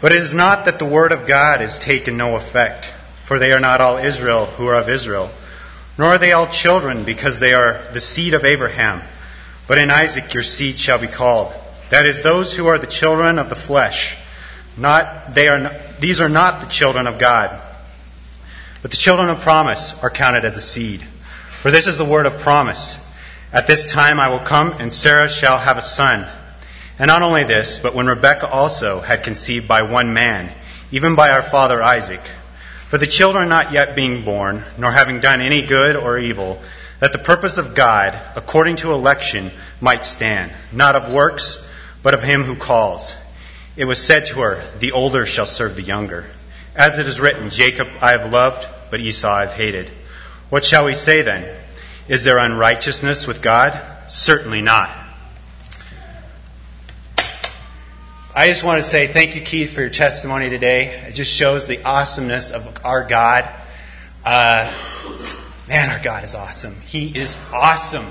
But it is not that the word of God is taken no effect, for they are not all Israel who are of Israel, nor are they all children because they are the seed of Abraham. But in Isaac your seed shall be called. That is, those who are the children of the flesh. Not, they are, these are not the children of God. But the children of promise are counted as a seed. For this is the word of promise. At this time I will come, and Sarah shall have a son. And not only this, but when Rebekah also had conceived by one man, even by our father Isaac, for the children not yet being born, nor having done any good or evil, that the purpose of God, according to election, might stand, not of works, but of him who calls. It was said to her, The older shall serve the younger. As it is written, Jacob I have loved, but Esau I have hated. What shall we say then? Is there unrighteousness with God? Certainly not. I just want to say thank you, Keith, for your testimony today. It just shows the awesomeness of our God. Uh, man, our God is awesome. He is awesome.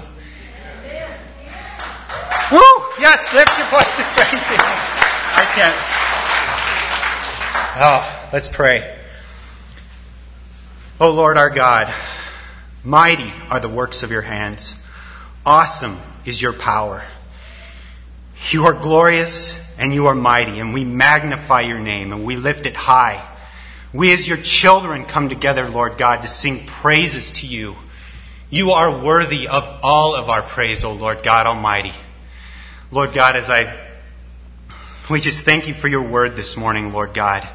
Woo! Yes, lift your voice and praise Him. I can't. Oh, let's pray. Oh Lord our God, mighty are the works of your hands. Awesome is your power. You are glorious and you are mighty, and we magnify your name and we lift it high. We, as your children, come together, Lord God, to sing praises to you. You are worthy of all of our praise, O Lord God Almighty. Lord God, as I, we just thank you for your word this morning, Lord God.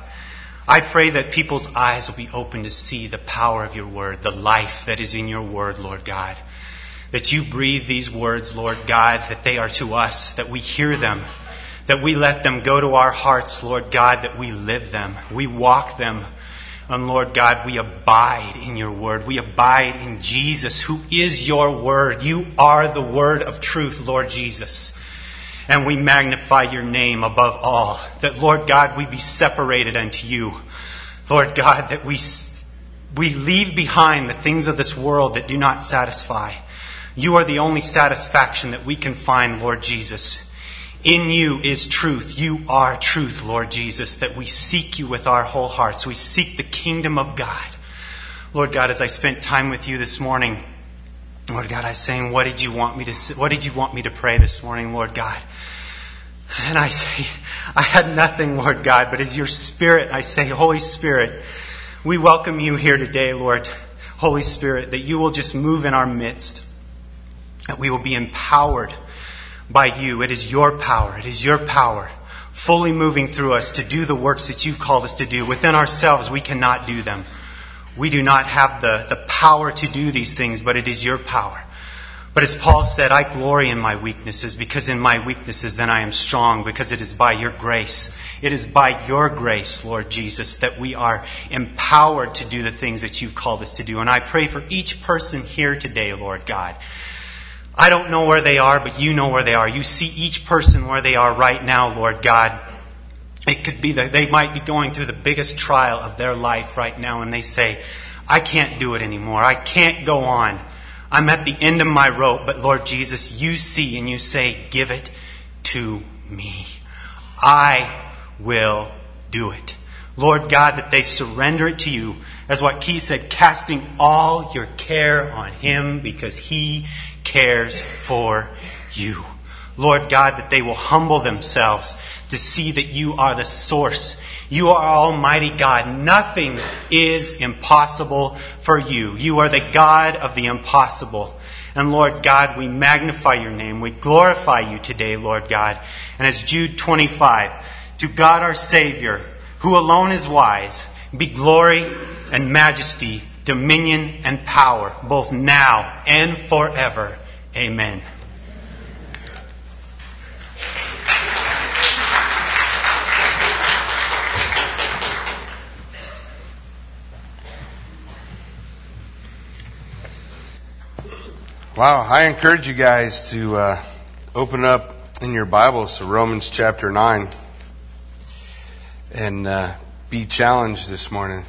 I pray that people's eyes will be open to see the power of your word, the life that is in your word, Lord God. That you breathe these words, Lord God, that they are to us, that we hear them, that we let them go to our hearts, Lord God, that we live them, we walk them. And Lord God, we abide in your word. We abide in Jesus, who is your word. You are the word of truth, Lord Jesus. And we magnify your name above all. That, Lord God, we be separated unto you. Lord God, that we, we leave behind the things of this world that do not satisfy. You are the only satisfaction that we can find, Lord Jesus. In you is truth. You are truth, Lord Jesus, that we seek you with our whole hearts. We seek the kingdom of God. Lord God, as I spent time with you this morning, Lord God, I saying, what did you want me to, what did you want me to pray this morning, Lord God? And I say, I had nothing, Lord God, but as your Spirit, I say, Holy Spirit, we welcome you here today, Lord. Holy Spirit, that you will just move in our midst, that we will be empowered by you. It is your power. It is your power fully moving through us to do the works that you've called us to do. Within ourselves, we cannot do them. We do not have the, the power to do these things, but it is your power. But as Paul said, I glory in my weaknesses because in my weaknesses then I am strong because it is by your grace. It is by your grace, Lord Jesus, that we are empowered to do the things that you've called us to do. And I pray for each person here today, Lord God. I don't know where they are, but you know where they are. You see each person where they are right now, Lord God. It could be that they might be going through the biggest trial of their life right now and they say, I can't do it anymore. I can't go on. I'm at the end of my rope, but Lord Jesus, you see and you say, Give it to me. I will do it. Lord God, that they surrender it to you, as what Keith said, casting all your care on Him because He cares for you. Lord God, that they will humble themselves to see that you are the source. You are Almighty God. Nothing is impossible for you. You are the God of the impossible. And Lord God, we magnify your name. We glorify you today, Lord God. And as Jude 25, to God our Savior, who alone is wise, be glory and majesty, dominion and power, both now and forever. Amen. Wow, I encourage you guys to uh, open up in your Bibles to Romans chapter 9 and uh, be challenged this morning,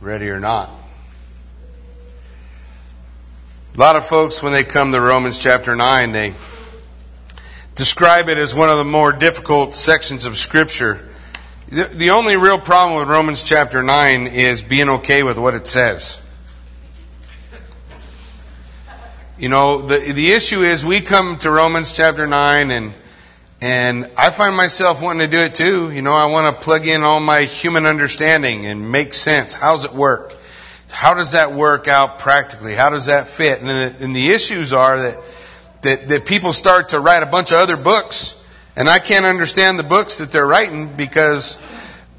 ready or not. A lot of folks, when they come to Romans chapter 9, they describe it as one of the more difficult sections of Scripture. The, the only real problem with Romans chapter 9 is being okay with what it says. You know, the, the issue is we come to Romans chapter 9 and, and I find myself wanting to do it too. You know, I want to plug in all my human understanding and make sense. How's it work? How does that work out practically? How does that fit? And the, and the issues are that, that, that people start to write a bunch of other books and I can't understand the books that they're writing because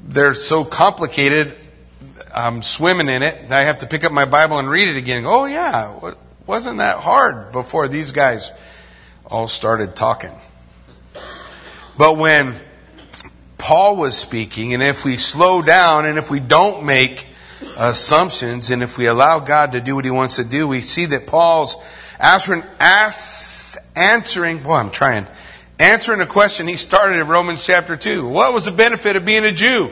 they're so complicated. I'm swimming in it. I have to pick up my Bible and read it again. oh yeah, wasn't that hard before these guys all started talking. But when Paul was speaking, and if we slow down and if we don't make assumptions and if we allow God to do what he wants to do, we see that Paul's answering, answering, boy, I'm trying, answering a question he started in Romans chapter 2. What was the benefit of being a Jew?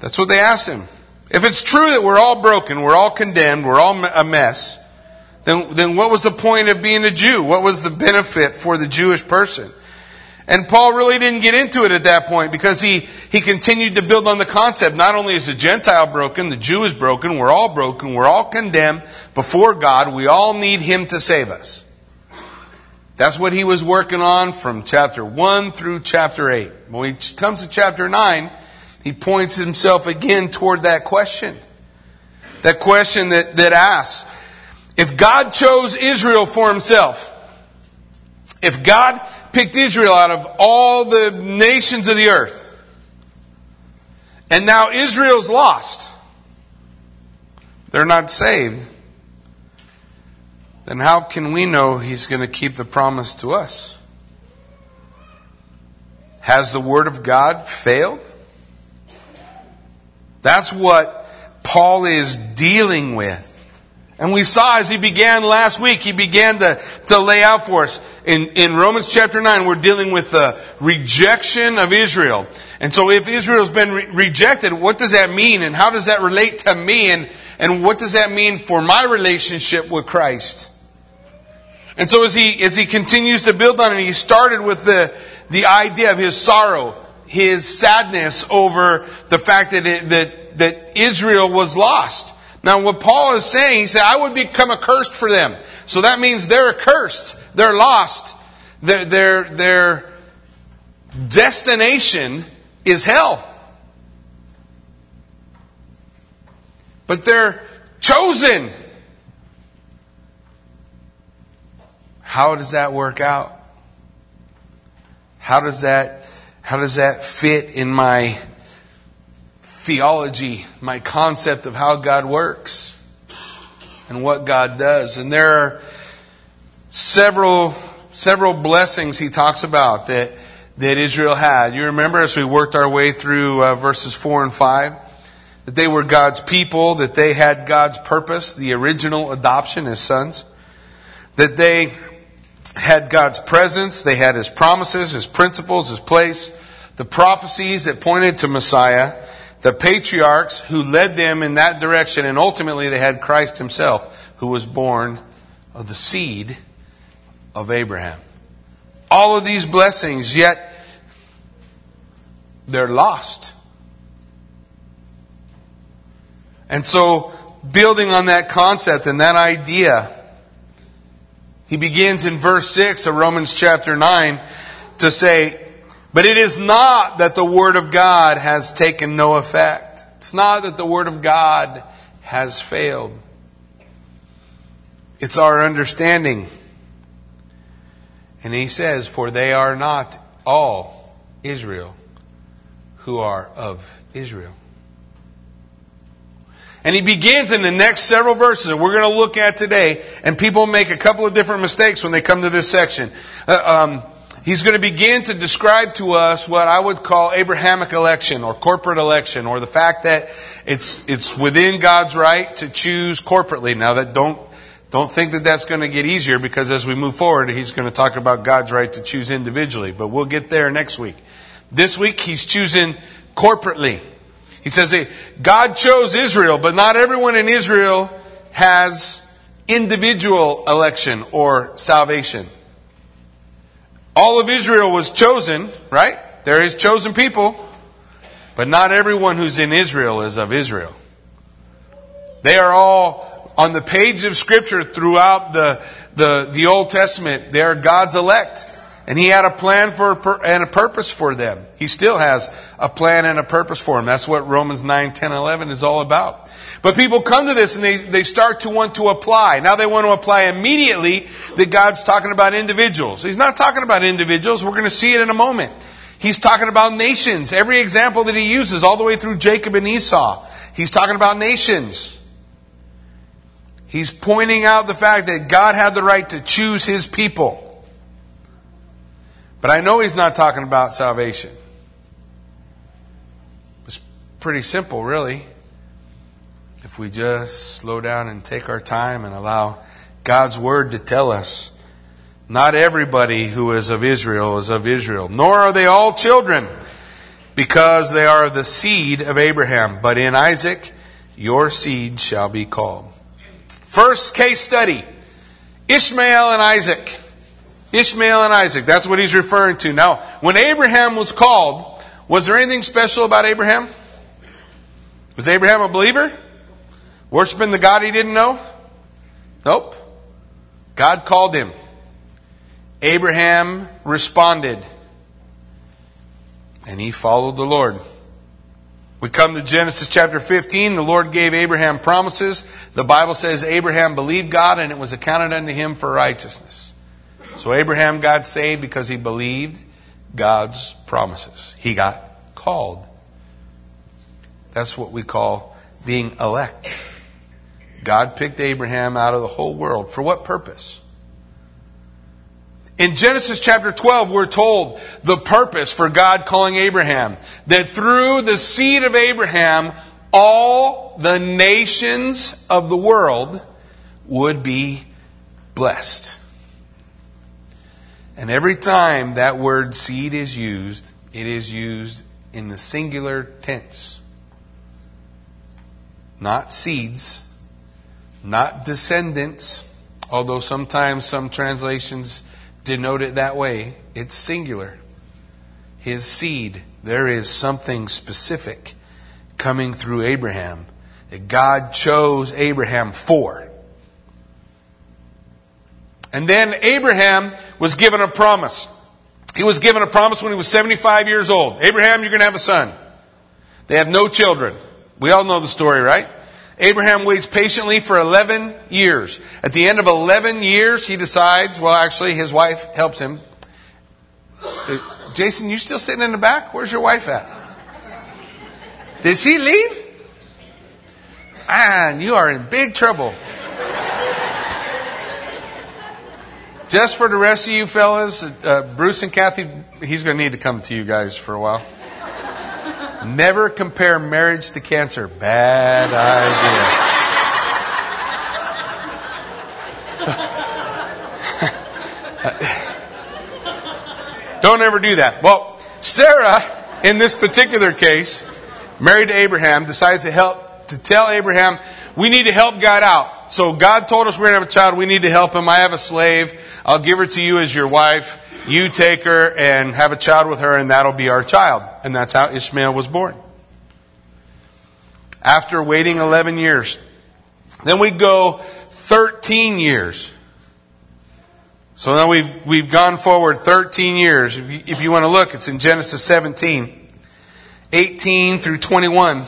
That's what they asked him. If it's true that we're all broken, we're all condemned, we're all a mess, then, then what was the point of being a Jew? What was the benefit for the Jewish person? And Paul really didn't get into it at that point because he, he continued to build on the concept. Not only is the Gentile broken, the Jew is broken, we're all broken, we're all condemned before God, we all need Him to save us. That's what he was working on from chapter 1 through chapter 8. When he comes to chapter 9, he points himself again toward that question. That question that, that asks, if God chose Israel for himself, if God picked Israel out of all the nations of the earth, and now Israel's lost, they're not saved, then how can we know he's going to keep the promise to us? Has the Word of God failed? That's what Paul is dealing with. And we saw as he began last week, he began to, to lay out for us. In, in Romans chapter 9, we're dealing with the rejection of Israel. And so if Israel's been re- rejected, what does that mean? And how does that relate to me? And, and what does that mean for my relationship with Christ? And so as he, as he continues to build on it, he started with the, the idea of his sorrow, his sadness over the fact that, it, that, that Israel was lost. Now, what Paul is saying, he said, I would become accursed for them. So that means they're accursed. They're lost. Their, their, their destination is hell. But they're chosen. How does that work out? How does that, how does that fit in my theology, my concept of how God works and what God does. And there are several several blessings he talks about that that Israel had. You remember as we worked our way through uh, verses 4 and 5 that they were God's people, that they had God's purpose, the original adoption as sons, that they had God's presence, they had his promises, his principles, his place, the prophecies that pointed to Messiah, the patriarchs who led them in that direction, and ultimately they had Christ himself, who was born of the seed of Abraham. All of these blessings, yet they're lost. And so, building on that concept and that idea, he begins in verse 6 of Romans chapter 9 to say, but it is not that the Word of God has taken no effect. It's not that the Word of God has failed. It's our understanding. And he says, For they are not all Israel who are of Israel. And he begins in the next several verses that we're going to look at today, and people make a couple of different mistakes when they come to this section. Uh, um, he's going to begin to describe to us what I would call Abrahamic election or corporate election or the fact that it's, it's within God's right to choose corporately. Now that don't, don't think that that's going to get easier because as we move forward, he's going to talk about God's right to choose individually, but we'll get there next week. This week, he's choosing corporately. He says hey, God chose Israel, but not everyone in Israel has individual election or salvation. All of Israel was chosen, right? There is chosen people, but not everyone who's in Israel is of Israel. They are all on the page of Scripture throughout the, the, the Old Testament. They are God's elect. And He had a plan for and a purpose for them. He still has a plan and a purpose for them. That's what Romans 9, 10, 11 is all about. But people come to this and they, they start to want to apply. Now they want to apply immediately that God's talking about individuals. He's not talking about individuals. We're going to see it in a moment. He's talking about nations. Every example that he uses, all the way through Jacob and Esau, he's talking about nations. He's pointing out the fact that God had the right to choose his people. But I know he's not talking about salvation. It's pretty simple, really if we just slow down and take our time and allow God's Word to tell us. Not everybody who is of Israel is of Israel, nor are they all children, because they are the seed of Abraham. But in Isaac, your seed shall be called. First case study Ishmael and Isaac. Ishmael and Isaac. That's what he's referring to. Now, when Abraham was called, was there anything special about Abraham? Was Abraham a believer? Worshiping the God he didn't know? Nope. God called him. Abraham responded. And he followed the Lord. We come to Genesis chapter 15. The Lord gave Abraham promises. The Bible says Abraham believed God and it was accounted unto him for righteousness. So Abraham got saved because he believed God's promises. He got called. That's what we call being elect. God picked Abraham out of the whole world. For what purpose? In Genesis chapter 12, we're told the purpose for God calling Abraham that through the seed of Abraham, all the nations of the world would be blessed. And every time that word seed is used, it is used in the singular tense. Not seeds, not descendants, although sometimes some translations denote it that way. It's singular. His seed. There is something specific coming through Abraham that God chose Abraham for. And then Abraham was given a promise. He was given a promise when he was 75 years old. Abraham, you're going to have a son. They have no children. We all know the story, right? Abraham waits patiently for 11 years. At the end of 11 years, he decides, well, actually, his wife helps him. Uh, Jason, you still sitting in the back? Where's your wife at? Did she leave? Ah, you are in big trouble. Just for the rest of you fellas, uh, Bruce and Kathy, he's going to need to come to you guys for a while. Never compare marriage to cancer. Bad idea. Don't ever do that. Well, Sarah, in this particular case, married to Abraham, decides to help, to tell Abraham, we need to help God out. So God told us we're to have a child. We need to help him. I have a slave. I'll give her to you as your wife. You take her and have a child with her, and that'll be our child. And that's how Ishmael was born. After waiting 11 years. Then we go 13 years. So now we've, we've gone forward 13 years. If you, if you want to look, it's in Genesis 17, 18 through 21.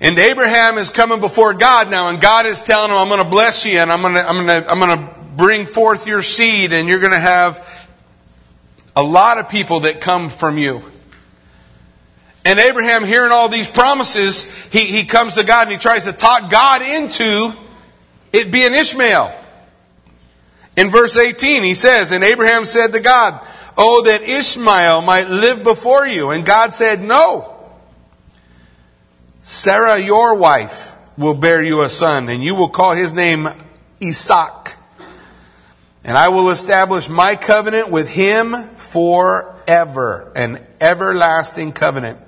And Abraham is coming before God now, and God is telling him, I'm going to bless you, and I'm going to, I'm going to, I'm going to bring forth your seed, and you're going to have a lot of people that come from you. And Abraham, hearing all these promises, he, he comes to God and he tries to talk God into it being Ishmael. In verse 18, he says, And Abraham said to God, Oh, that Ishmael might live before you. And God said, No. Sarah, your wife, will bear you a son, and you will call his name Isaac. And I will establish my covenant with him forever, an everlasting covenant,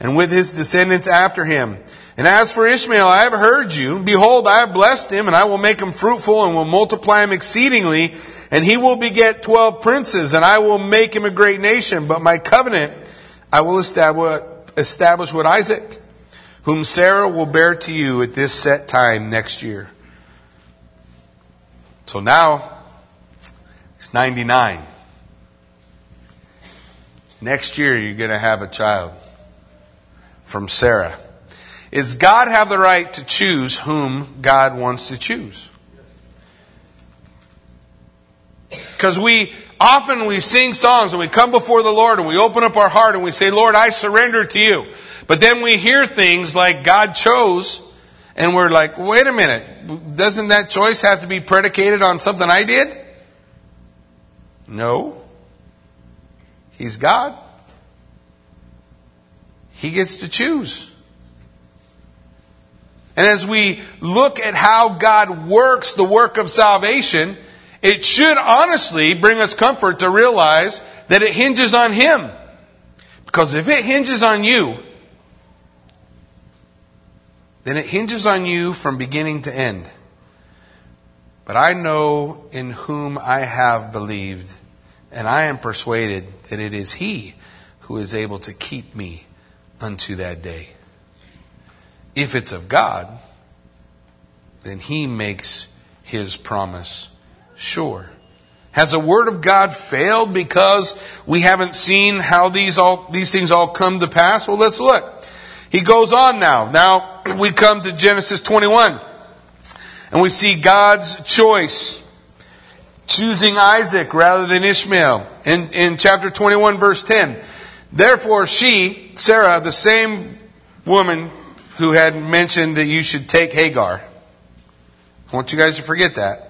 and with his descendants after him. And as for Ishmael, I have heard you. Behold, I have blessed him, and I will make him fruitful, and will multiply him exceedingly. And he will beget twelve princes, and I will make him a great nation. But my covenant I will establish, with Isaac, whom Sarah will bear to you at this set time next year. So now, it's 99. Next year, you're going to have a child from Sarah. Is God have the right to choose whom God wants to choose? Because we often we sing songs and we come before the Lord and we open up our heart and we say, Lord, I surrender to you. But then we hear things like God chose and we're like, wait a minute, doesn't that choice have to be predicated on something I did? No. He's God. He gets to choose. And as we look at how God works the work of salvation, it should honestly bring us comfort to realize that it hinges on Him. Because if it hinges on you, then it hinges on you from beginning to end. But I know in whom I have believed, and I am persuaded that it is He who is able to keep me unto that day. If it's of God, then He makes His promise sure. Has the word of God failed because we haven't seen how these all these things all come to pass? Well, let's look. He goes on now. Now we come to Genesis 21. And we see God's choice choosing Isaac rather than Ishmael. In in chapter 21 verse 10. Therefore she, Sarah, the same woman who had mentioned that you should take Hagar. I want you guys to forget that.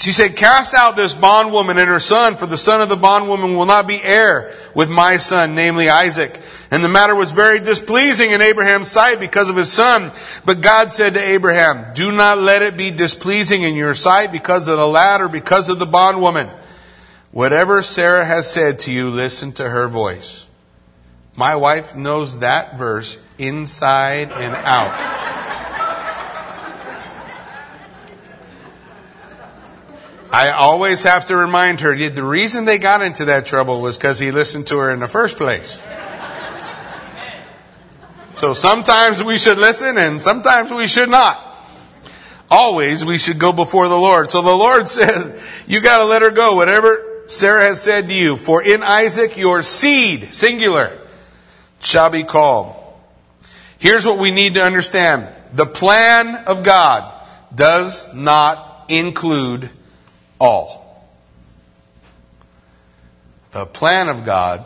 She said, Cast out this bondwoman and her son, for the son of the bondwoman will not be heir with my son, namely Isaac. And the matter was very displeasing in Abraham's sight because of his son. But God said to Abraham, Do not let it be displeasing in your sight because of the lad or because of the bondwoman. Whatever Sarah has said to you, listen to her voice. My wife knows that verse inside and out. I always have to remind her the reason they got into that trouble was because he listened to her in the first place. So sometimes we should listen and sometimes we should not. Always we should go before the Lord. So the Lord says, you gotta let her go. Whatever Sarah has said to you, for in Isaac your seed, singular, shall be called. Here's what we need to understand. The plan of God does not include all. The plan of God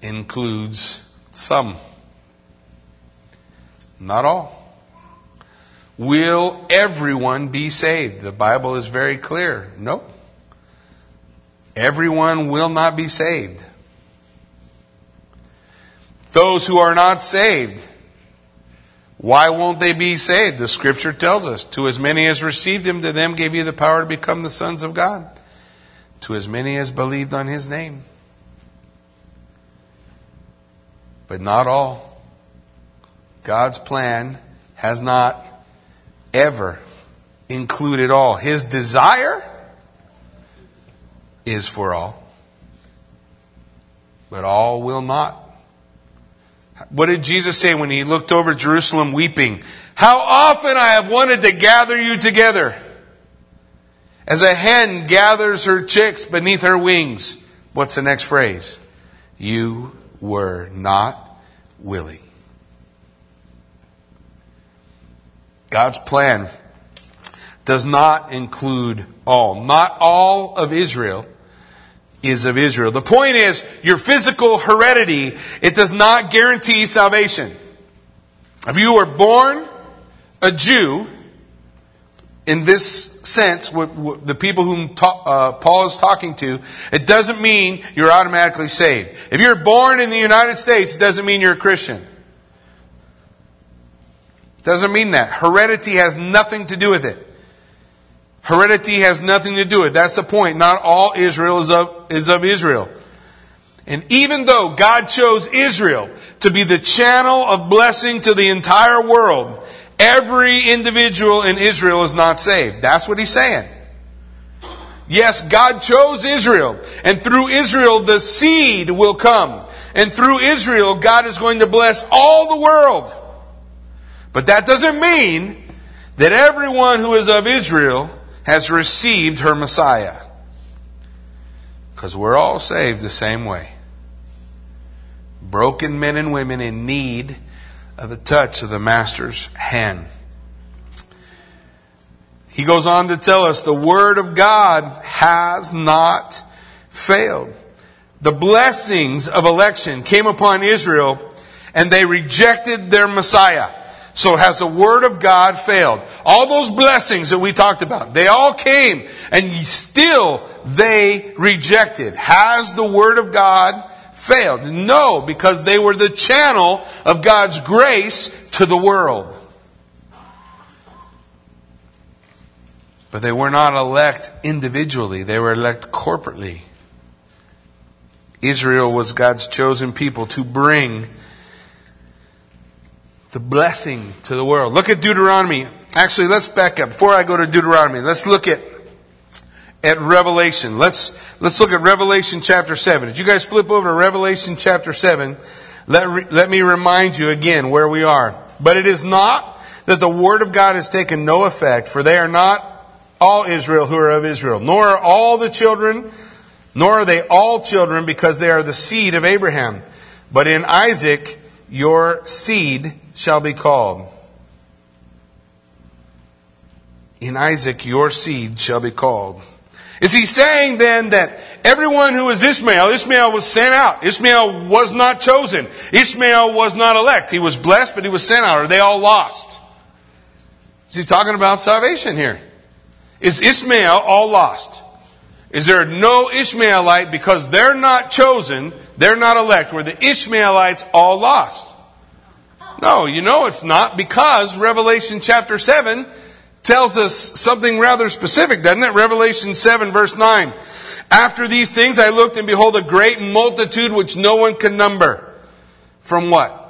includes some, not all. Will everyone be saved? The Bible is very clear. No. Everyone will not be saved. Those who are not saved, why won't they be saved? The scripture tells us, to as many as received him, to them gave you the power to become the sons of God. To as many as believed on his name. But not all. God's plan has not ever included all. His desire is for all. But all will not. What did Jesus say when he looked over Jerusalem weeping? How often I have wanted to gather you together. As a hen gathers her chicks beneath her wings. What's the next phrase? You were not willing. God's plan does not include all. Not all of Israel is of Israel. The point is, your physical heredity, it does not guarantee salvation. If you were born a Jew, in this sense, the people whom uh, Paul is talking to, it doesn't mean you're automatically saved. If you're born in the United States, it doesn't mean you're a Christian. It doesn't mean that. Heredity has nothing to do with it. Heredity has nothing to do with it. That's the point. Not all Israel is of, is of Israel. And even though God chose Israel to be the channel of blessing to the entire world, every individual in Israel is not saved. That's what he's saying. Yes, God chose Israel, and through Israel the seed will come. And through Israel, God is going to bless all the world. But that doesn't mean that everyone who is of Israel has received her Messiah. Because we're all saved the same way. Broken men and women in need of the touch of the Master's hand. He goes on to tell us the Word of God has not failed. The blessings of election came upon Israel and they rejected their Messiah. So has the Word of God failed? All those blessings that we talked about, they all came and still they rejected. Has the Word of God failed? No, because they were the channel of God's grace to the world. But they were not elect individually, they were elect corporately. Israel was God's chosen people to bring the blessing to the world. Look at Deuteronomy. Actually, let's back up. Before I go to Deuteronomy, let's look at at Revelation. Let's let's look at Revelation chapter 7. Did you guys flip over to Revelation chapter 7? Let, re, let me remind you again where we are. But it is not that the word of God has taken no effect, for they are not all Israel who are of Israel, nor are all the children, nor are they all children because they are the seed of Abraham. But in Isaac your seed shall be called. In Isaac your seed shall be called. Is he saying then that everyone who is Ishmael, Ishmael was sent out. Ishmael was not chosen. Ishmael was not elect. He was blessed, but he was sent out. Are they all lost? Is he talking about salvation here? Is Ishmael all lost? Is there no Ishmaelite because they're not chosen, they're not elect? Were the Ishmaelites all lost? No, you know it's not because Revelation chapter 7 tells us something rather specific, doesn't it? Revelation 7 verse 9. After these things I looked and behold a great multitude which no one can number. From what?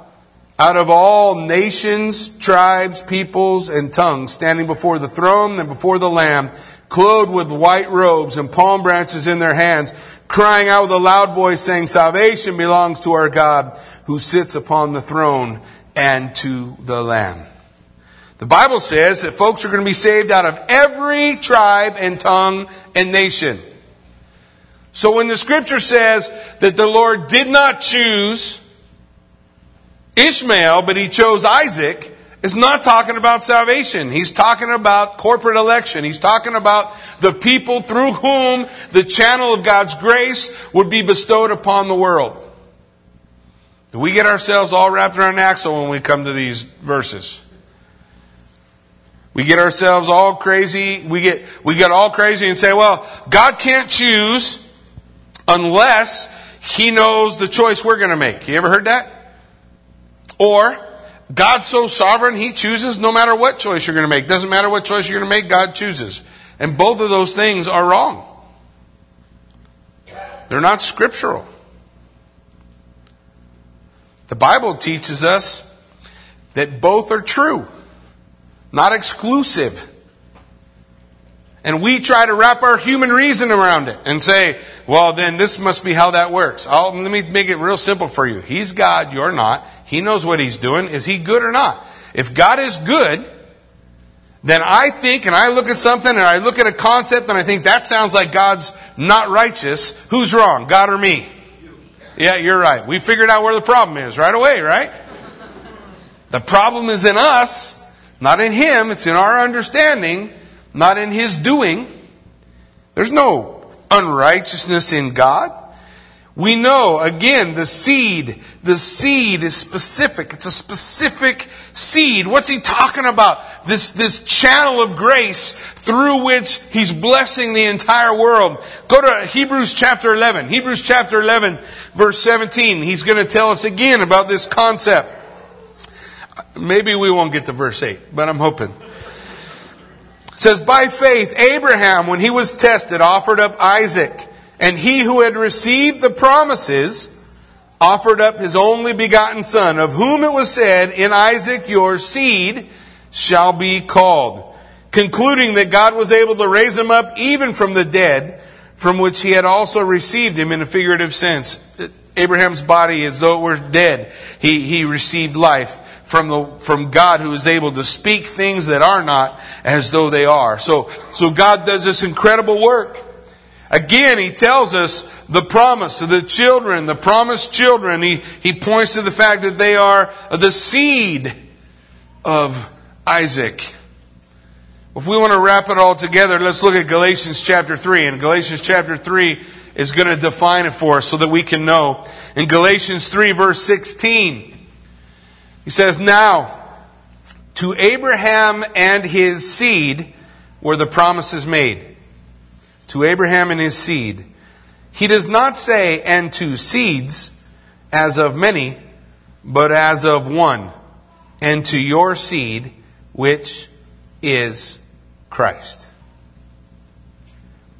out of all nations, tribes, peoples, and tongues, standing before the throne and before the Lamb, clothed with white robes and palm branches in their hands, crying out with a loud voice, saying, Salvation belongs to our God who sits upon the throne and to the Lamb. The Bible says that folks are going to be saved out of every tribe and tongue and nation. So when the scripture says that the Lord did not choose Ishmael, but he chose Isaac, is not talking about salvation. He's talking about corporate election. He's talking about the people through whom the channel of God's grace would be bestowed upon the world. We get ourselves all wrapped around an axle when we come to these verses. We get ourselves all crazy. We get, we get all crazy and say, well, God can't choose unless He knows the choice we're going to make. You ever heard that? Or, God's so sovereign, He chooses no matter what choice you're going to make. Doesn't matter what choice you're going to make, God chooses. And both of those things are wrong. They're not scriptural. The Bible teaches us that both are true, not exclusive. And we try to wrap our human reason around it and say, well, then this must be how that works. I'll, let me make it real simple for you. He's God, you're not. He knows what He's doing. Is He good or not? If God is good, then I think and I look at something and I look at a concept and I think that sounds like God's not righteous. Who's wrong, God or me? Yeah, you're right. We figured out where the problem is right away, right? The problem is in us, not in Him. It's in our understanding not in his doing. There's no unrighteousness in God. We know, again, the seed, the seed is specific. It's a specific seed. What's he talking about? This, this channel of grace through which he's blessing the entire world. Go to Hebrews chapter 11. Hebrews chapter 11, verse 17. He's going to tell us again about this concept. Maybe we won't get to verse 8, but I'm hoping says, by faith, Abraham, when he was tested, offered up Isaac. And he who had received the promises offered up his only begotten son, of whom it was said, In Isaac your seed shall be called, concluding that God was able to raise him up even from the dead, from which he had also received him in a figurative sense. Abraham's body, as though it were dead, he, he received life from the from God who is able to speak things that are not as though they are. So so God does this incredible work. Again, he tells us the promise of the children, the promised children. He, he points to the fact that they are the seed of Isaac. If we want to wrap it all together, let's look at Galatians chapter 3. And Galatians chapter 3 is going to define it for us so that we can know. In Galatians 3, verse 16, he says, Now, to Abraham and his seed were the promises made. To Abraham and his seed. He does not say, and to seeds, as of many, but as of one, and to your seed, which is Christ.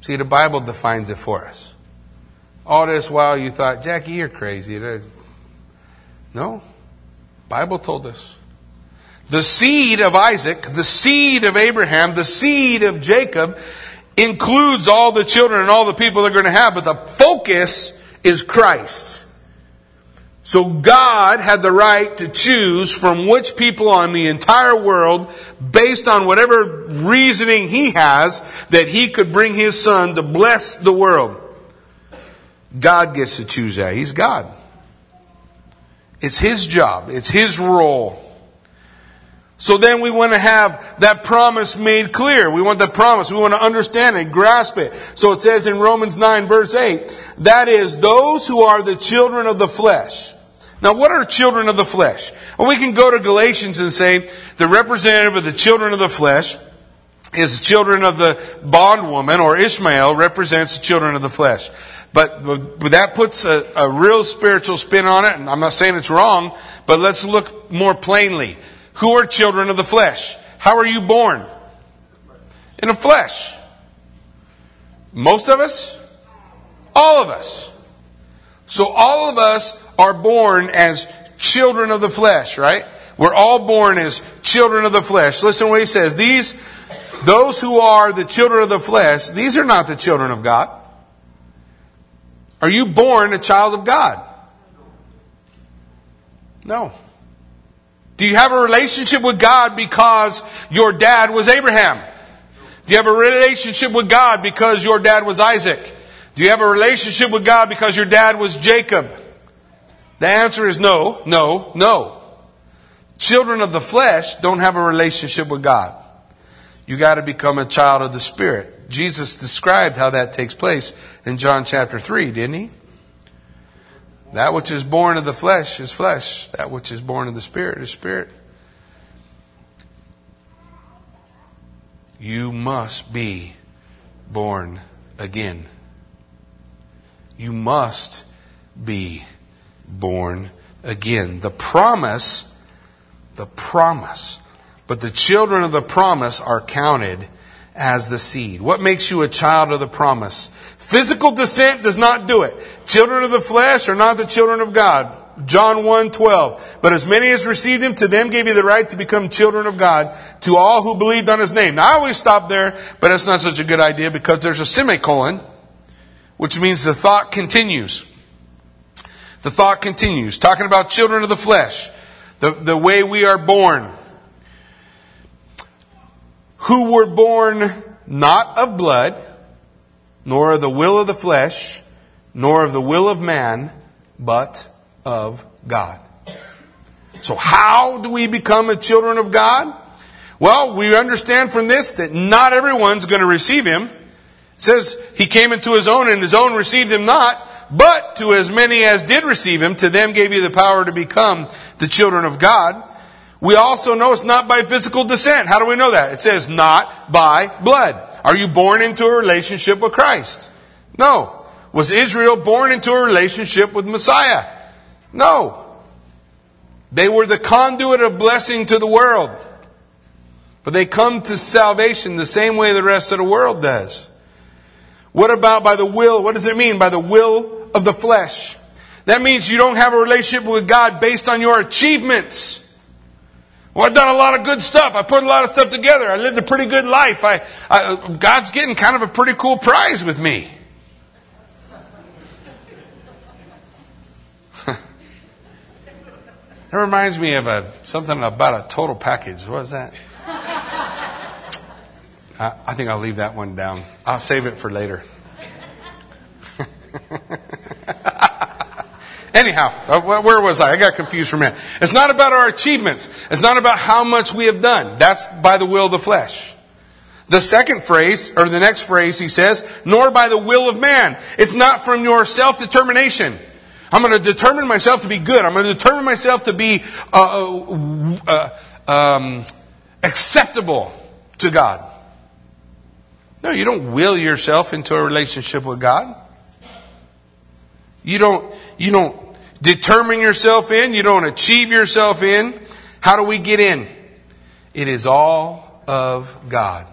See, the Bible defines it for us. All this while you thought, Jackie, you're crazy. No. Bible told us. The seed of Isaac, the seed of Abraham, the seed of Jacob includes all the children and all the people they're going to have, but the focus is Christ. So God had the right to choose from which people on the entire world, based on whatever reasoning he has, that he could bring his son to bless the world. God gets to choose that. He's God. It's his job. It's his role. So then we want to have that promise made clear. We want the promise. We want to understand it, grasp it. So it says in Romans 9 verse 8, that is those who are the children of the flesh. Now what are children of the flesh? Well, we can go to Galatians and say the representative of the children of the flesh is the children of the bondwoman or Ishmael represents the children of the flesh. But, but that puts a, a real spiritual spin on it, and I'm not saying it's wrong, but let's look more plainly. Who are children of the flesh? How are you born? In the flesh. Most of us? All of us. So all of us are born as children of the flesh, right? We're all born as children of the flesh. Listen to what he says. These, those who are the children of the flesh, these are not the children of God. Are you born a child of God? No. Do you have a relationship with God because your dad was Abraham? Do you have a relationship with God because your dad was Isaac? Do you have a relationship with God because your dad was Jacob? The answer is no, no, no. Children of the flesh don't have a relationship with God. You got to become a child of the Spirit. Jesus described how that takes place in John chapter 3, didn't he? That which is born of the flesh is flesh. That which is born of the Spirit is spirit. You must be born again. You must be born again. The promise, the promise, but the children of the promise are counted as the seed. What makes you a child of the promise? Physical descent does not do it. Children of the flesh are not the children of God. John 1 12. But as many as received him, to them gave he the right to become children of God, to all who believed on his name. Now I always stop there, but that's not such a good idea because there's a semicolon, which means the thought continues. The thought continues. Talking about children of the flesh, the, the way we are born. Who were born not of blood, nor of the will of the flesh, nor of the will of man, but of God. So how do we become a children of God? Well, we understand from this that not everyone's going to receive him. It says he came into his own and his own received him not, but to as many as did receive him, to them gave you the power to become the children of God. We also know it's not by physical descent. How do we know that? It says not by blood. Are you born into a relationship with Christ? No. Was Israel born into a relationship with Messiah? No. They were the conduit of blessing to the world. But they come to salvation the same way the rest of the world does. What about by the will? What does it mean by the will of the flesh? That means you don't have a relationship with God based on your achievements. Well, I've done a lot of good stuff. I put a lot of stuff together. I lived a pretty good life. I, I, God's getting kind of a pretty cool prize with me. that reminds me of a, something about a total package. What is that? I, I think I'll leave that one down. I'll save it for later. Anyhow, uh, where was I? I got confused for a minute. It's not about our achievements. It's not about how much we have done. That's by the will of the flesh. The second phrase, or the next phrase, he says, nor by the will of man. It's not from your self-determination. I'm going to determine myself to be good. I'm going to determine myself to be uh, uh, uh, um, acceptable to God. No, you don't will yourself into a relationship with God. You don't, you don't determine yourself in, you don't achieve yourself in. How do we get in? It is all of God.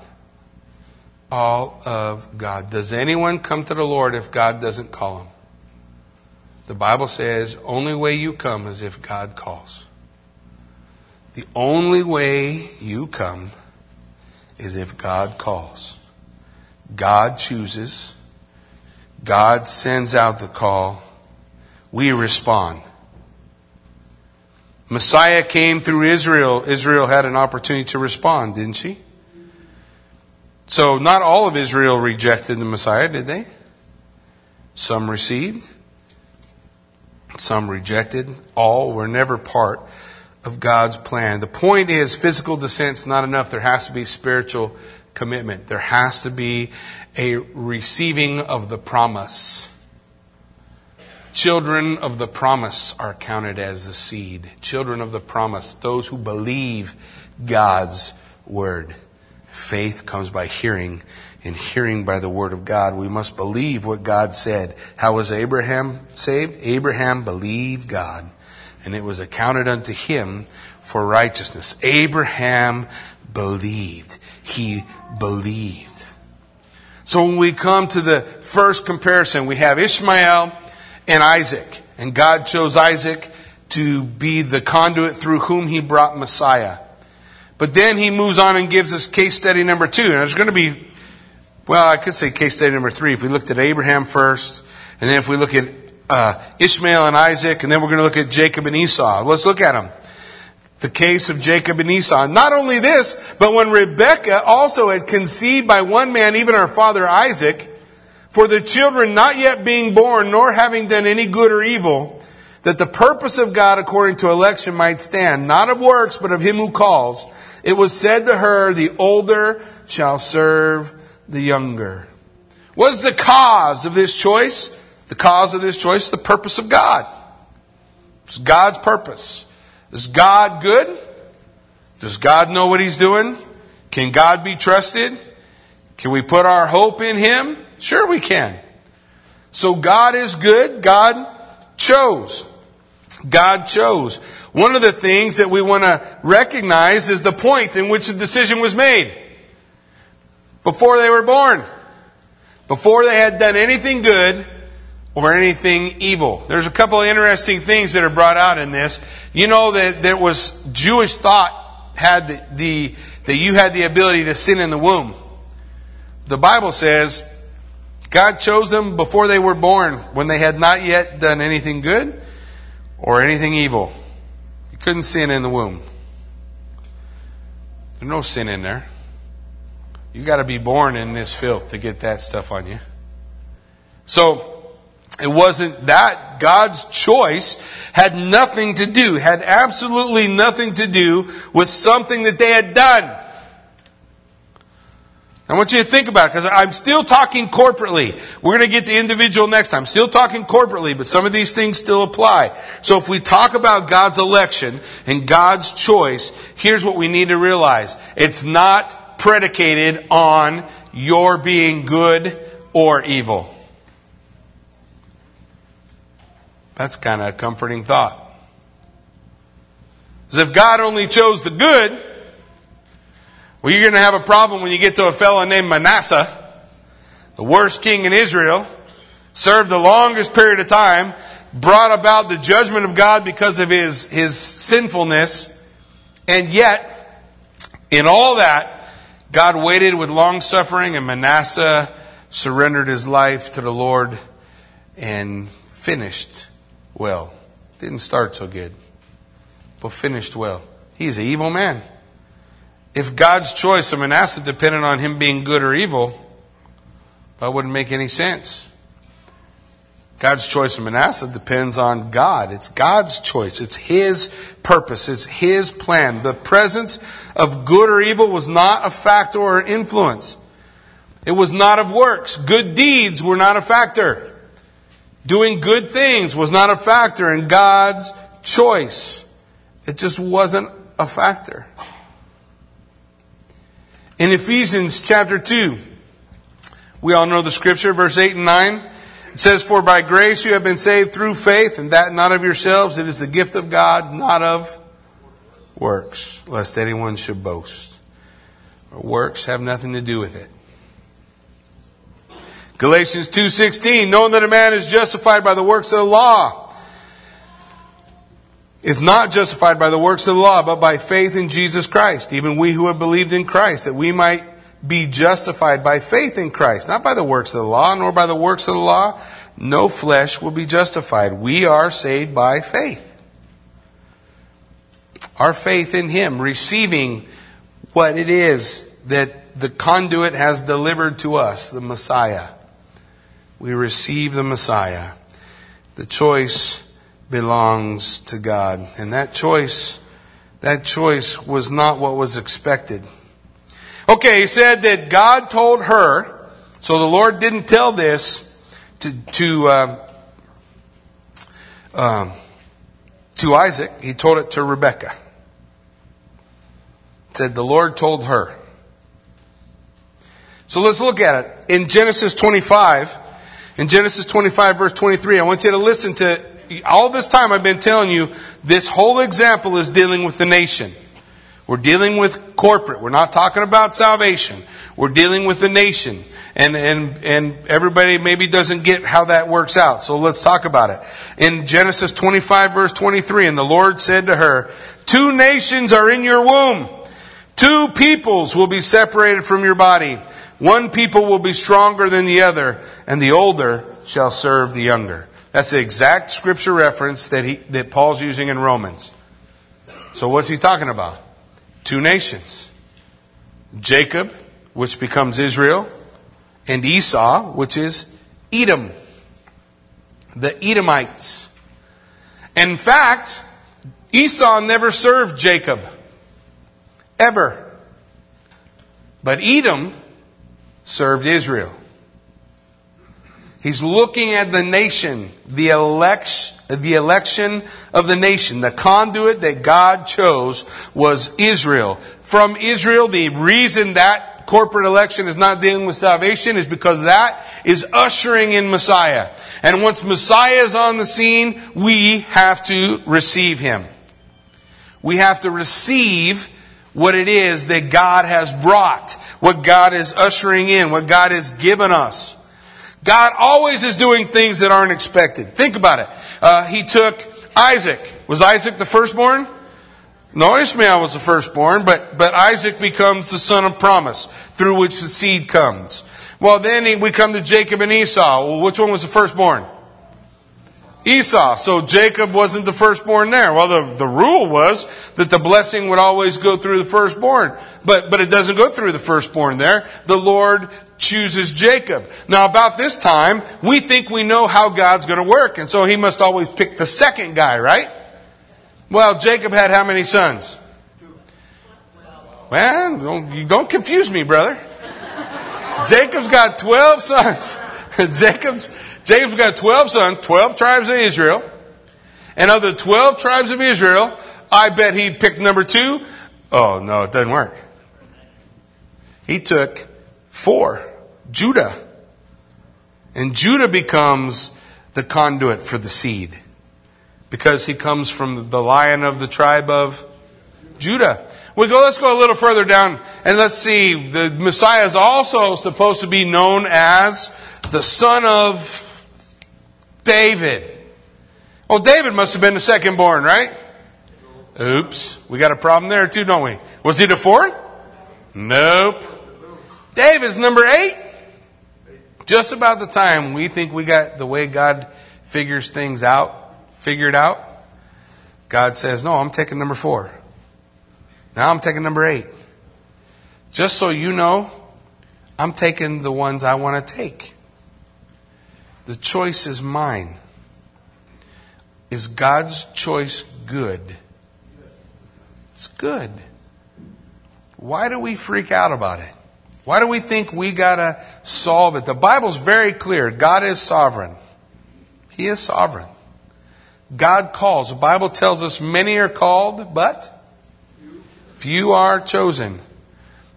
All of God. Does anyone come to the Lord if God doesn't call him? The Bible says, only way you come is if God calls. The only way you come is if God calls. God chooses. God sends out the call we respond. Messiah came through Israel. Israel had an opportunity to respond, didn't she? So, not all of Israel rejected the Messiah, did they? Some received, some rejected. All were never part of God's plan. The point is, physical descent's not enough. There has to be spiritual commitment. There has to be a receiving of the promise. Children of the promise are counted as the seed. Children of the promise, those who believe God's word. Faith comes by hearing, and hearing by the word of God. We must believe what God said. How was Abraham saved? Abraham believed God, and it was accounted unto him for righteousness. Abraham believed. He believed. So when we come to the first comparison, we have Ishmael and Isaac. And God chose Isaac to be the conduit through whom he brought Messiah. But then he moves on and gives us case study number two. And there's going to be, well, I could say case study number three. If we looked at Abraham first, and then if we look at uh, Ishmael and Isaac, and then we're going to look at Jacob and Esau. Let's look at them. The case of Jacob and Esau. Not only this, but when Rebekah also had conceived by one man, even our father Isaac, for the children not yet being born, nor having done any good or evil, that the purpose of God according to election might stand, not of works, but of him who calls, it was said to her, the older shall serve the younger. What is the cause of this choice? The cause of this choice the purpose of God. It's God's purpose. Is God good? Does God know what He's doing? Can God be trusted? Can we put our hope in Him? Sure, we can. So God is good. God chose. God chose. One of the things that we want to recognize is the point in which the decision was made. Before they were born. Before they had done anything good or anything evil. There's a couple of interesting things that are brought out in this. You know that there was Jewish thought had the, the that you had the ability to sin in the womb. The Bible says God chose them before they were born, when they had not yet done anything good or anything evil. You couldn't sin in the womb. There's no sin in there. You got to be born in this filth to get that stuff on you. So, it wasn't that. God's choice had nothing to do, had absolutely nothing to do with something that they had done. I want you to think about it because I'm still talking corporately. We're going to get to individual next time. Still talking corporately, but some of these things still apply. So if we talk about God's election and God's choice, here's what we need to realize. It's not predicated on your being good or evil. That's kind of a comforting thought. Because if God only chose the good, well, you're going to have a problem when you get to a fellow named Manasseh, the worst king in Israel, served the longest period of time, brought about the judgment of God because of his, his sinfulness, And yet, in all that, God waited with long suffering, and Manasseh surrendered his life to the Lord and finished well. Didn't start so good, but finished well. He's an evil man. If God's choice of Manasseh depended on him being good or evil, that wouldn't make any sense. God's choice of Manasseh depends on God. It's God's choice. It's His purpose. It's His plan. The presence of good or evil was not a factor or influence. It was not of works. Good deeds were not a factor. Doing good things was not a factor in God's choice. It just wasn't a factor. In Ephesians chapter 2, we all know the scripture, verse 8 and 9. It says, For by grace you have been saved through faith, and that not of yourselves. It is the gift of God, not of works, lest anyone should boast. Works have nothing to do with it. Galatians 2:16 knowing that a man is justified by the works of the law is not justified by the works of the law but by faith in Jesus Christ even we who have believed in Christ that we might be justified by faith in Christ, not by the works of the law, nor by the works of the law. No flesh will be justified. We are saved by faith. Our faith in Him, receiving what it is that the conduit has delivered to us, the Messiah. We receive the Messiah. The choice belongs to God. And that choice, that choice was not what was expected. Okay, he said that God told her, so the Lord didn't tell this to, to, uh, um, to Isaac, he told it to Rebekah. said the Lord told her. So let's look at it. In Genesis 25, in Genesis 25 verse 23, I want you to listen to, all this time I've been telling you, this whole example is dealing with the nation. We're dealing with corporate. We're not talking about salvation. We're dealing with the nation. And, and, and everybody maybe doesn't get how that works out. So let's talk about it. In Genesis 25 verse 23, and the Lord said to her, Two nations are in your womb. Two peoples will be separated from your body. One people will be stronger than the other, and the older shall serve the younger. That's the exact scripture reference that he, that Paul's using in Romans. So what's he talking about? two nations Jacob, which becomes Israel, and Esau, which is Edom, the Edomites. In fact, Esau never served Jacob, ever. But Edom served Israel. He's looking at the nation, the election, the election of the nation. The conduit that God chose was Israel. From Israel, the reason that corporate election is not dealing with salvation is because that is ushering in Messiah. And once Messiah is on the scene, we have to receive him. We have to receive what it is that God has brought, what God is ushering in, what God has given us. God always is doing things that aren't expected. Think about it. Uh, he took Isaac. Was Isaac the firstborn? No, Ishmael was the firstborn, but, but Isaac becomes the son of promise through which the seed comes. Well, then he, we come to Jacob and Esau. Well, which one was the firstborn? Esau. So Jacob wasn't the firstborn there. Well, the, the rule was that the blessing would always go through the firstborn. But, but it doesn't go through the firstborn there. The Lord chooses Jacob. Now about this time, we think we know how God's going to work. And so he must always pick the second guy, right? Well, Jacob had how many sons? Well, don't, don't confuse me, brother. Jacob's got 12 sons. Jacob's, Jacob's got 12 sons, 12 tribes of Israel. And of the 12 tribes of Israel, I bet he picked number two. Oh, no, it doesn't work. He took four. Judah. And Judah becomes the conduit for the seed because he comes from the lion of the tribe of Judah. We go, let's go a little further down and let's see. The Messiah is also supposed to be known as the son of David. Well, David must have been the second born, right? Oops. We got a problem there too, don't we? Was he the fourth? Nope. Dave is number eight. Just about the time we think we got the way God figures things out, figured out, God says, no, I'm taking number four. Now I'm taking number eight. Just so you know, I'm taking the ones I want to take. The choice is mine. Is God's choice good? It's good. Why do we freak out about it? Why do we think we gotta solve it? The Bible's very clear. God is sovereign. He is sovereign. God calls. The Bible tells us many are called, but few are chosen.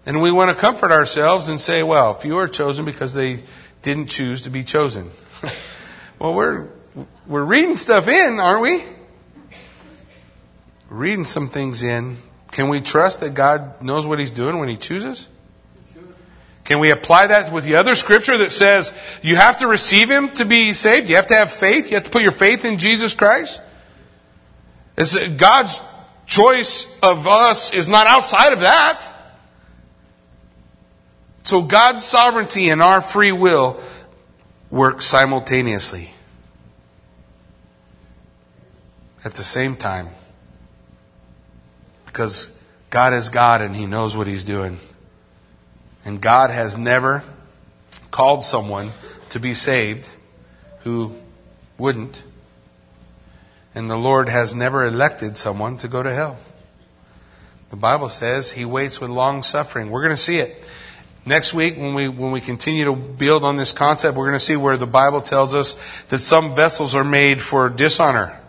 And we want to comfort ourselves and say, well, few are chosen because they didn't choose to be chosen. well, we're, we're reading stuff in, aren't we? Reading some things in. Can we trust that God knows what He's doing when He chooses? Can we apply that with the other scripture that says you have to receive Him to be saved? You have to have faith. You have to put your faith in Jesus Christ. It's God's choice of us is not outside of that. So God's sovereignty and our free will work simultaneously. At the same time. Because God is God and He knows what He's doing. And God has never called someone to be saved who wouldn't. And the Lord has never elected someone to go to hell. The Bible says he waits with long suffering. We're going to see it. Next week, when we, when we continue to build on this concept, we're going to see where the Bible tells us that some vessels are made for dishonor.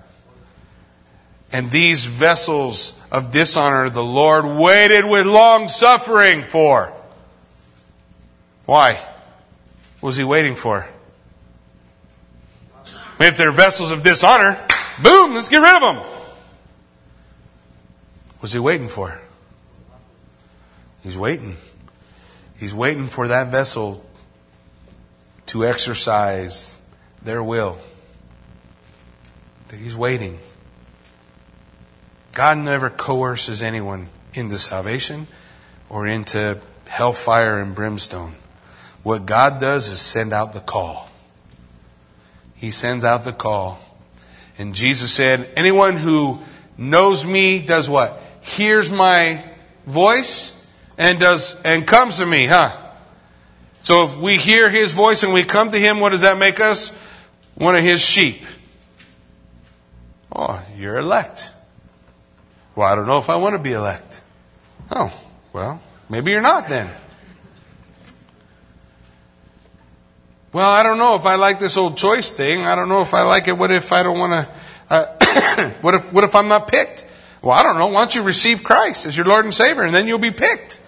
And these vessels of dishonor, the Lord waited with long suffering for. Why? What was he waiting for? If they're vessels of dishonor, boom, let's get rid of them. What was he waiting for? He's waiting. He's waiting for that vessel to exercise their will. He's waiting. God never coerces anyone into salvation or into hellfire and brimstone. What God does is send out the call. He sends out the call. And Jesus said, anyone who knows me does what? Hears my voice and does, and comes to me, huh? So if we hear his voice and we come to him, what does that make us? One of his sheep. Oh, you're elect. Well, I don't know if I want to be elect. Oh, well, maybe you're not then. Well, I don't know if I like this old choice thing. I don't know if I like it. What if I don't want to? Uh, what if what if I'm not picked? Well, I don't know. Why don't you receive Christ as your Lord and Savior, and then you'll be picked?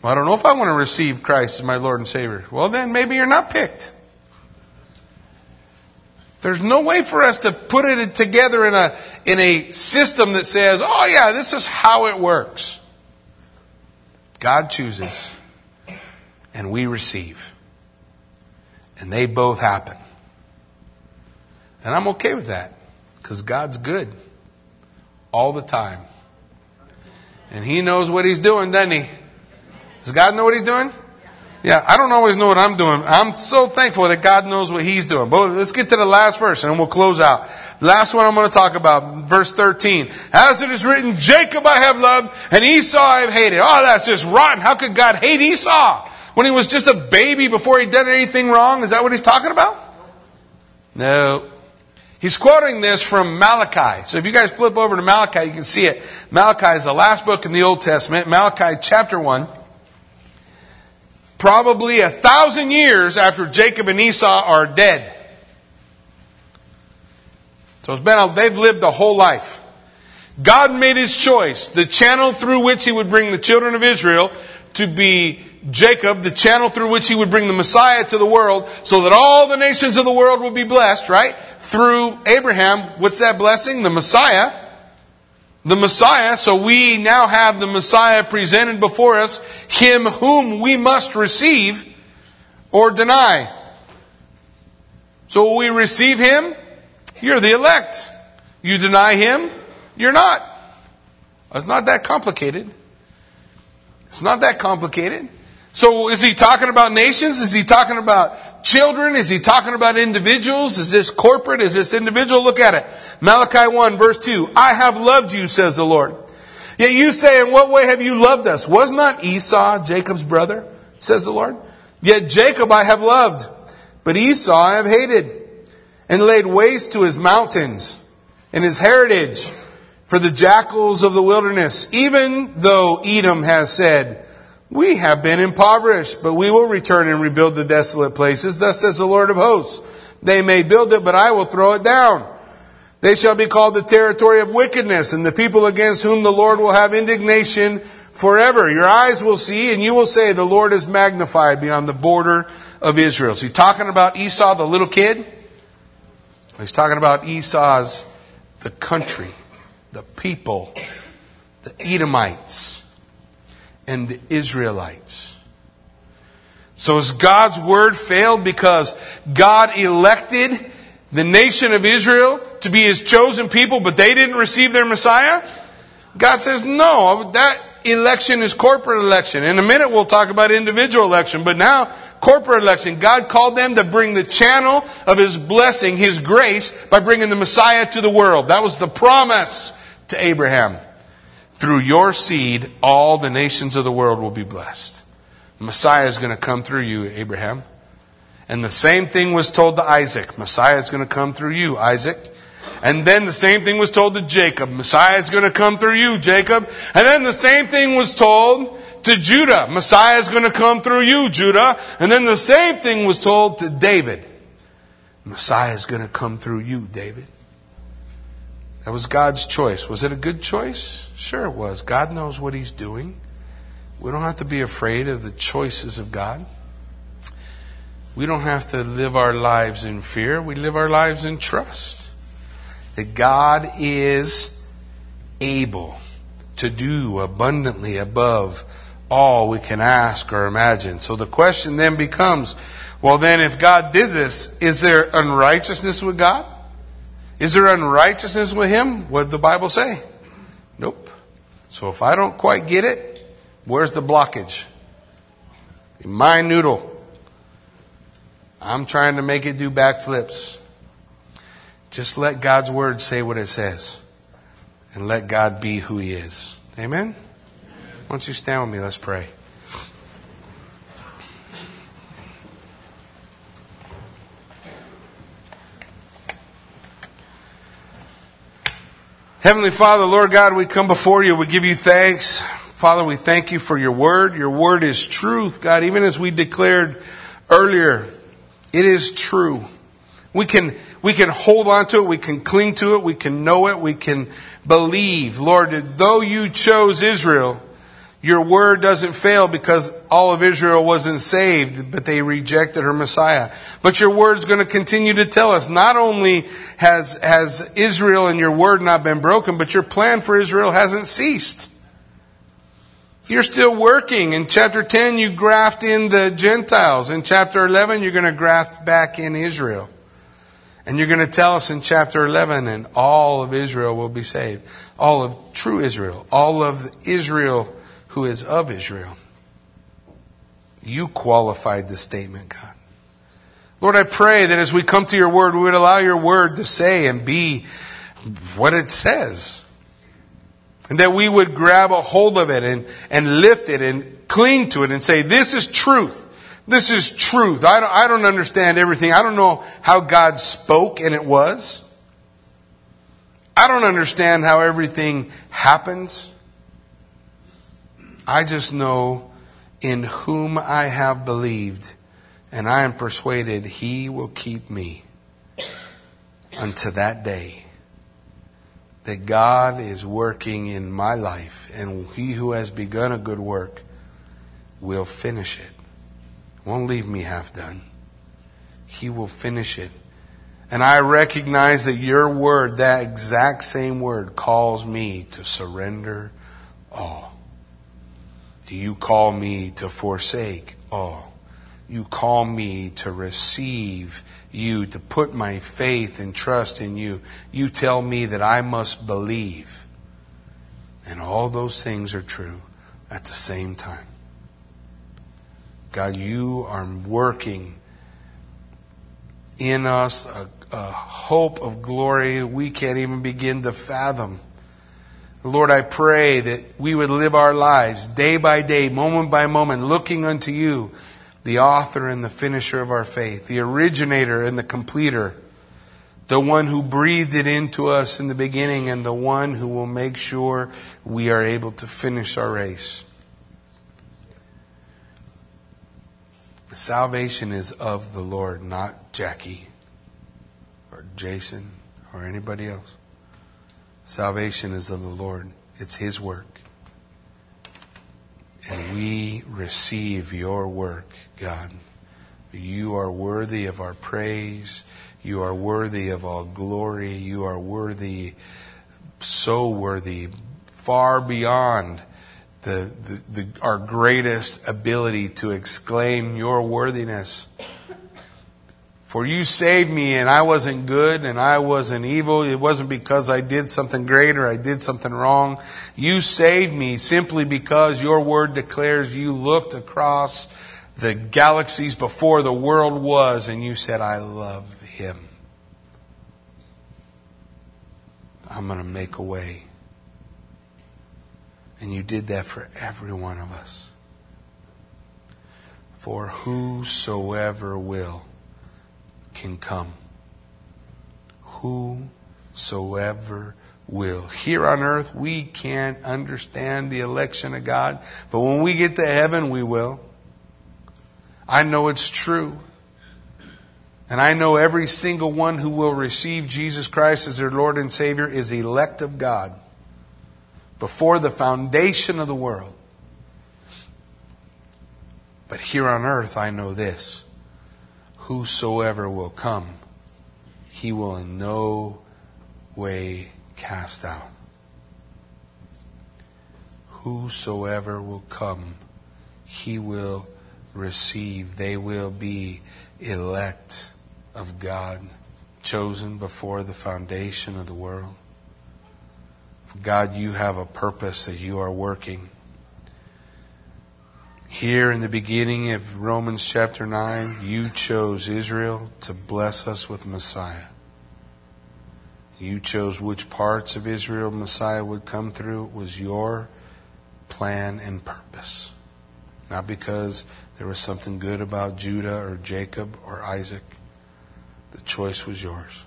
Well, I don't know if I want to receive Christ as my Lord and Savior. Well, then maybe you're not picked. There's no way for us to put it together in a in a system that says, "Oh yeah, this is how it works." God chooses, and we receive. And they both happen. And I'm okay with that because God's good all the time. And He knows what He's doing, doesn't He? Does God know what He's doing? Yeah, I don't always know what I'm doing. I'm so thankful that God knows what He's doing. But let's get to the last verse and we'll close out. Last one I'm going to talk about, verse 13. As it is written, Jacob I have loved and Esau I have hated. Oh, that's just rotten. How could God hate Esau? When he was just a baby before he did anything wrong? Is that what he's talking about? No. He's quoting this from Malachi. So if you guys flip over to Malachi, you can see it. Malachi is the last book in the Old Testament. Malachi chapter 1. Probably a thousand years after Jacob and Esau are dead. So it's been, a, they've lived a whole life. God made his choice, the channel through which he would bring the children of Israel to be Jacob, the channel through which he would bring the Messiah to the world so that all the nations of the world would be blessed, right? Through Abraham. What's that blessing? The Messiah. The Messiah. So we now have the Messiah presented before us, him whom we must receive or deny. So we receive him, you're the elect. You deny him, You're not. It's not that complicated. It's not that complicated. So is he talking about nations? Is he talking about children? Is he talking about individuals? Is this corporate? Is this individual? Look at it. Malachi 1 verse 2. I have loved you, says the Lord. Yet you say, in what way have you loved us? Was not Esau Jacob's brother? Says the Lord. Yet Jacob I have loved, but Esau I have hated, and laid waste to his mountains and his heritage for the jackals of the wilderness, even though Edom has said, we have been impoverished, but we will return and rebuild the desolate places. Thus says the Lord of hosts. They may build it, but I will throw it down. They shall be called the territory of wickedness, and the people against whom the Lord will have indignation forever. Your eyes will see, and you will say, The Lord is magnified beyond the border of Israel. So he's talking about Esau, the little kid. He's talking about Esau's, the country, the people, the Edomites and the Israelites. So has God's word failed because God elected the nation of Israel to be his chosen people, but they didn't receive their Messiah? God says, no, that election is corporate election. In a minute we'll talk about individual election, but now corporate election. God called them to bring the channel of his blessing, his grace, by bringing the Messiah to the world. That was the promise to Abraham. Through your seed, all the nations of the world will be blessed. Messiah is going to come through you, Abraham. And the same thing was told to Isaac. Messiah is going to come through you, Isaac. And then the same thing was told to Jacob. Messiah is going to come through you, Jacob. And then the same thing was told to Judah. Messiah is going to come through you, Judah. And then the same thing was told to David. Messiah is going to come through you, David. That was God's choice. Was it a good choice? Sure, it was. God knows what He's doing. We don't have to be afraid of the choices of God. We don't have to live our lives in fear. We live our lives in trust. That God is able to do abundantly above all we can ask or imagine. So the question then becomes well, then, if God did this, is there unrighteousness with God? Is there unrighteousness with him? What did the Bible say? Nope. So if I don't quite get it, where's the blockage? In my noodle. I'm trying to make it do backflips. Just let God's word say what it says. And let God be who he is. Amen? Why don't you stand with me? Let's pray. Heavenly Father, Lord God, we come before you. We give you thanks. Father, we thank you for your word. Your word is truth, God. Even as we declared earlier, it is true. We can, we can hold on to it. We can cling to it. We can know it. We can believe. Lord, though you chose Israel, your word doesn't fail because all of Israel wasn't saved, but they rejected her Messiah. But your word's going to continue to tell us not only has, has Israel and your word not been broken, but your plan for Israel hasn't ceased. You're still working. In chapter 10, you graft in the Gentiles. In chapter 11, you're going to graft back in Israel. And you're going to tell us in chapter 11, and all of Israel will be saved. All of true Israel. All of Israel who is of Israel. You qualified the statement, God. Lord, I pray that as we come to your word, we would allow your word to say and be what it says. And that we would grab a hold of it and, and lift it and cling to it and say, this is truth. This is truth. I don't, I don't understand everything. I don't know how God spoke and it was. I don't understand how everything happens. I just know in whom I have believed, and I am persuaded he will keep me unto that day. That God is working in my life, and he who has begun a good work will finish it. Won't leave me half done. He will finish it. And I recognize that your word, that exact same word, calls me to surrender all. You call me to forsake all? You call me to receive you, to put my faith and trust in you. You tell me that I must believe. And all those things are true at the same time. God, you are working in us a, a hope of glory we can't even begin to fathom. Lord, I pray that we would live our lives day by day, moment by moment, looking unto you, the author and the finisher of our faith, the originator and the completer, the one who breathed it into us in the beginning, and the one who will make sure we are able to finish our race. The salvation is of the Lord, not Jackie or Jason or anybody else. Salvation is of the Lord, it's His work. And we receive your work, God. You are worthy of our praise. You are worthy of all glory. You are worthy, so worthy, far beyond the, the, the, our greatest ability to exclaim your worthiness. For you saved me and I wasn't good and I wasn't evil. It wasn't because I did something great or I did something wrong. You saved me simply because your word declares you looked across the galaxies before the world was and you said, I love him. I'm going to make a way. And you did that for every one of us. For whosoever will can come. Whosoever will. Here on earth, we can't understand the election of God, but when we get to heaven, we will. I know it's true. And I know every single one who will receive Jesus Christ as their Lord and Savior is elect of God before the foundation of the world. But here on earth, I know this whosoever will come, he will in no way cast out. Whosoever will come, he will receive. They will be elect of God, chosen before the foundation of the world. God, you have a purpose that you are working. Here in the beginning of Romans chapter 9, you chose Israel to bless us with Messiah. You chose which parts of Israel Messiah would come through. It was your plan and purpose. Not because there was something good about Judah or Jacob or Isaac. The choice was yours.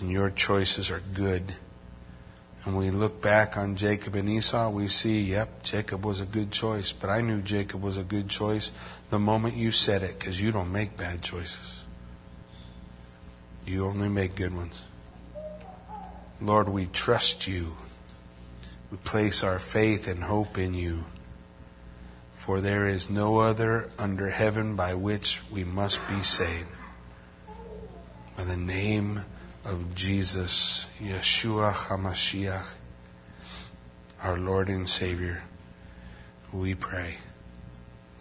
And your choices are good and we look back on Jacob and Esau, we see, yep, Jacob was a good choice. But I knew Jacob was a good choice the moment you said it, because you don't make bad choices. You only make good ones. Lord, we trust you. We place our faith and hope in you. For there is no other under heaven by which we must be saved. By the name of Jesus, Yeshua HaMashiach, our Lord and Savior, we pray.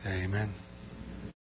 Amen.